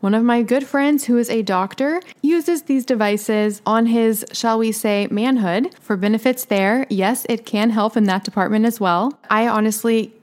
One of my good friends, who is a doctor, uses these devices on his, shall we say, manhood for benefits there. Yes, it can help in that department as well. I honestly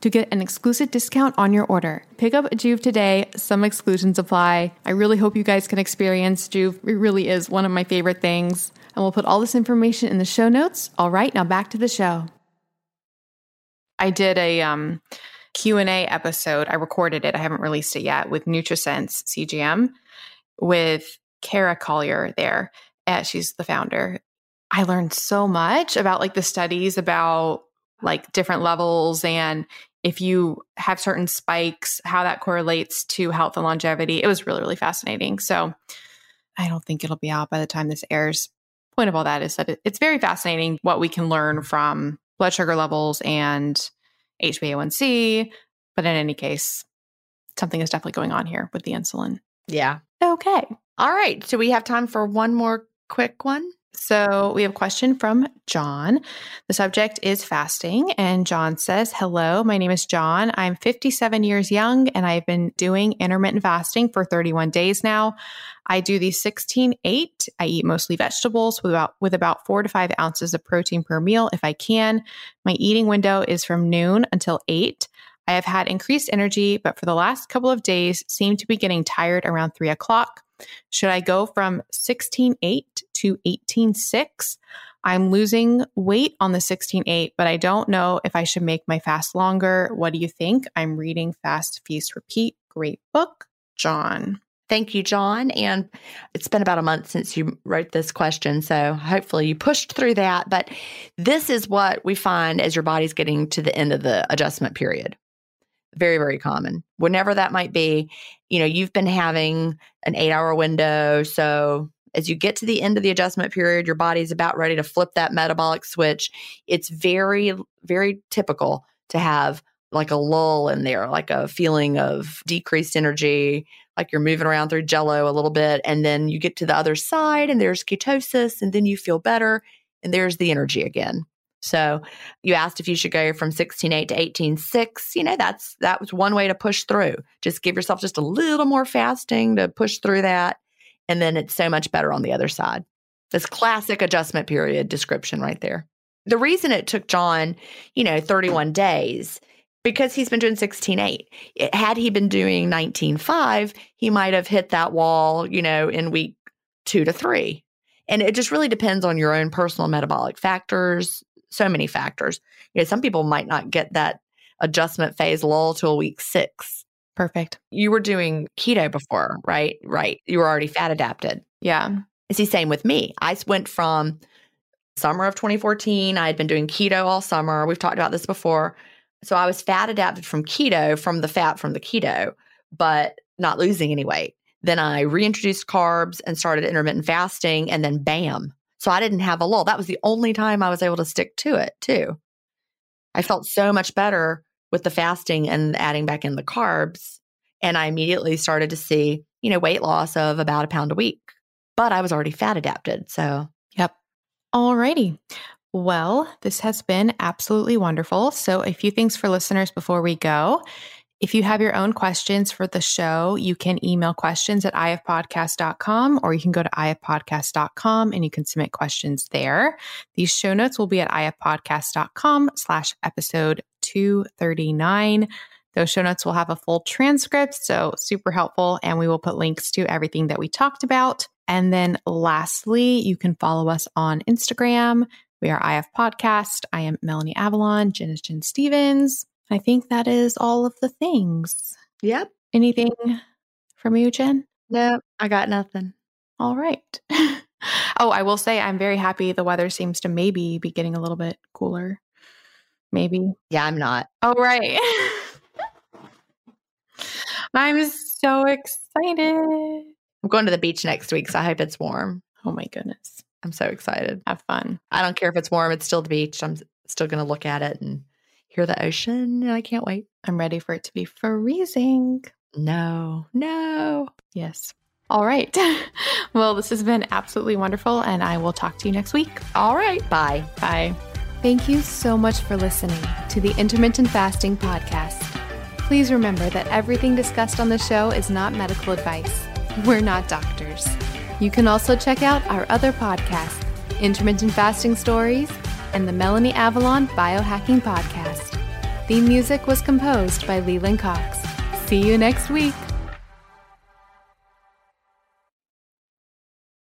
to get an exclusive discount on your order. Pick up Joovv today. Some exclusions apply. I really hope you guys can experience Joovv. It really is one of my favorite things. And we'll put all this information in the show notes. All right, now back to the show. I did a um, Q&A episode. I recorded it. I haven't released it yet with NutriSense CGM with Kara Collier there. Uh, she's the founder. I learned so much about like the studies about like different levels and if you have certain spikes, how that correlates to health and longevity. It was really, really fascinating. So I don't think it'll be out by the time this airs. Point of all that is that it's very fascinating what we can learn from blood sugar levels and HbA1c. But in any case, something is definitely going on here with the insulin. Yeah. Okay. All right. So we have time for one more quick one. So we have a question from John. The subject is fasting. And John says, Hello, my name is John. I'm 57 years young and I've been doing intermittent fasting for 31 days now. I do the 16 8. I eat mostly vegetables with about, with about four to five ounces of protein per meal if I can. My eating window is from noon until 8. I have had increased energy, but for the last couple of days, seem to be getting tired around three o'clock. Should I go from 16.8 to 18.6? I'm losing weight on the 16.8, but I don't know if I should make my fast longer. What do you think? I'm reading Fast Feast Repeat. Great book, John. Thank you, John. And it's been about a month since you wrote this question. So hopefully you pushed through that. But this is what we find as your body's getting to the end of the adjustment period. Very, very common. Whenever that might be, you know, you've been having an eight hour window. So as you get to the end of the adjustment period, your body's about ready to flip that metabolic switch. It's very, very typical to have like a lull in there, like a feeling of decreased energy, like you're moving around through jello a little bit. And then you get to the other side and there's ketosis, and then you feel better, and there's the energy again. So you asked if you should go from 16.8 to 18.6. You know, that's that was one way to push through. Just give yourself just a little more fasting to push through that. And then it's so much better on the other side. This classic adjustment period description right there. The reason it took John, you know, 31 days because he's been doing 16.8. Had he been doing 19.5, he might have hit that wall, you know, in week two to three. And it just really depends on your own personal metabolic factors, so many factors. You know, some people might not get that adjustment phase lull till week six. Perfect. You were doing keto before, right? Right. You were already fat adapted. Yeah. It's the same with me. I went from summer of 2014. I had been doing keto all summer. We've talked about this before. So I was fat adapted from keto, from the fat from the keto, but not losing any weight. Then I reintroduced carbs and started intermittent fasting, and then bam. So I didn't have a lull. That was the only time I was able to stick to it, too. I felt so much better with the fasting and adding back in the carbs. And I immediately started to see, you know, weight loss of about a pound a week. But I was already fat adapted. So, yep. Alrighty. Well, this has been absolutely wonderful. So, a few things for listeners before we go. If you have your own questions for the show, you can email questions at ifpodcast.com or you can go to ifpodcast.com and you can submit questions there. These show notes will be at ifpodcast.com slash episode 239. Those show notes will have a full transcript, so super helpful. And we will put links to everything that we talked about. And then lastly, you can follow us on Instagram. We are IF Podcast. I am Melanie Avalon. Gin is Gin Stephens. I think that is all of the things. Yep. Anything from you, Gin? No, I got nothing. All right. oh, I will say I'm very happy the weather seems to maybe be getting a little bit cooler. Maybe. Yeah, I'm not. Oh, right. I'm so excited. I'm going to the beach next week, so I hope it's warm. Oh my goodness. I'm so excited. Have fun. I don't care if it's warm, it's still the beach. I'm still going to look at it and hear the ocean. And I can't wait. I'm ready for it to be freezing. No, no. Yes. All right. well, this has been absolutely wonderful, and I will talk to you next week. All right. Bye. Bye. Thank you so much for listening to the Intermittent Fasting Podcast. Please remember that everything discussed on the show is not medical advice. We're not doctors. You can also check out our other podcasts, Intermittent Fasting Stories and the Melanie Avalon Biohacking Podcast. Theme music was composed by Leland Cox. See you next week.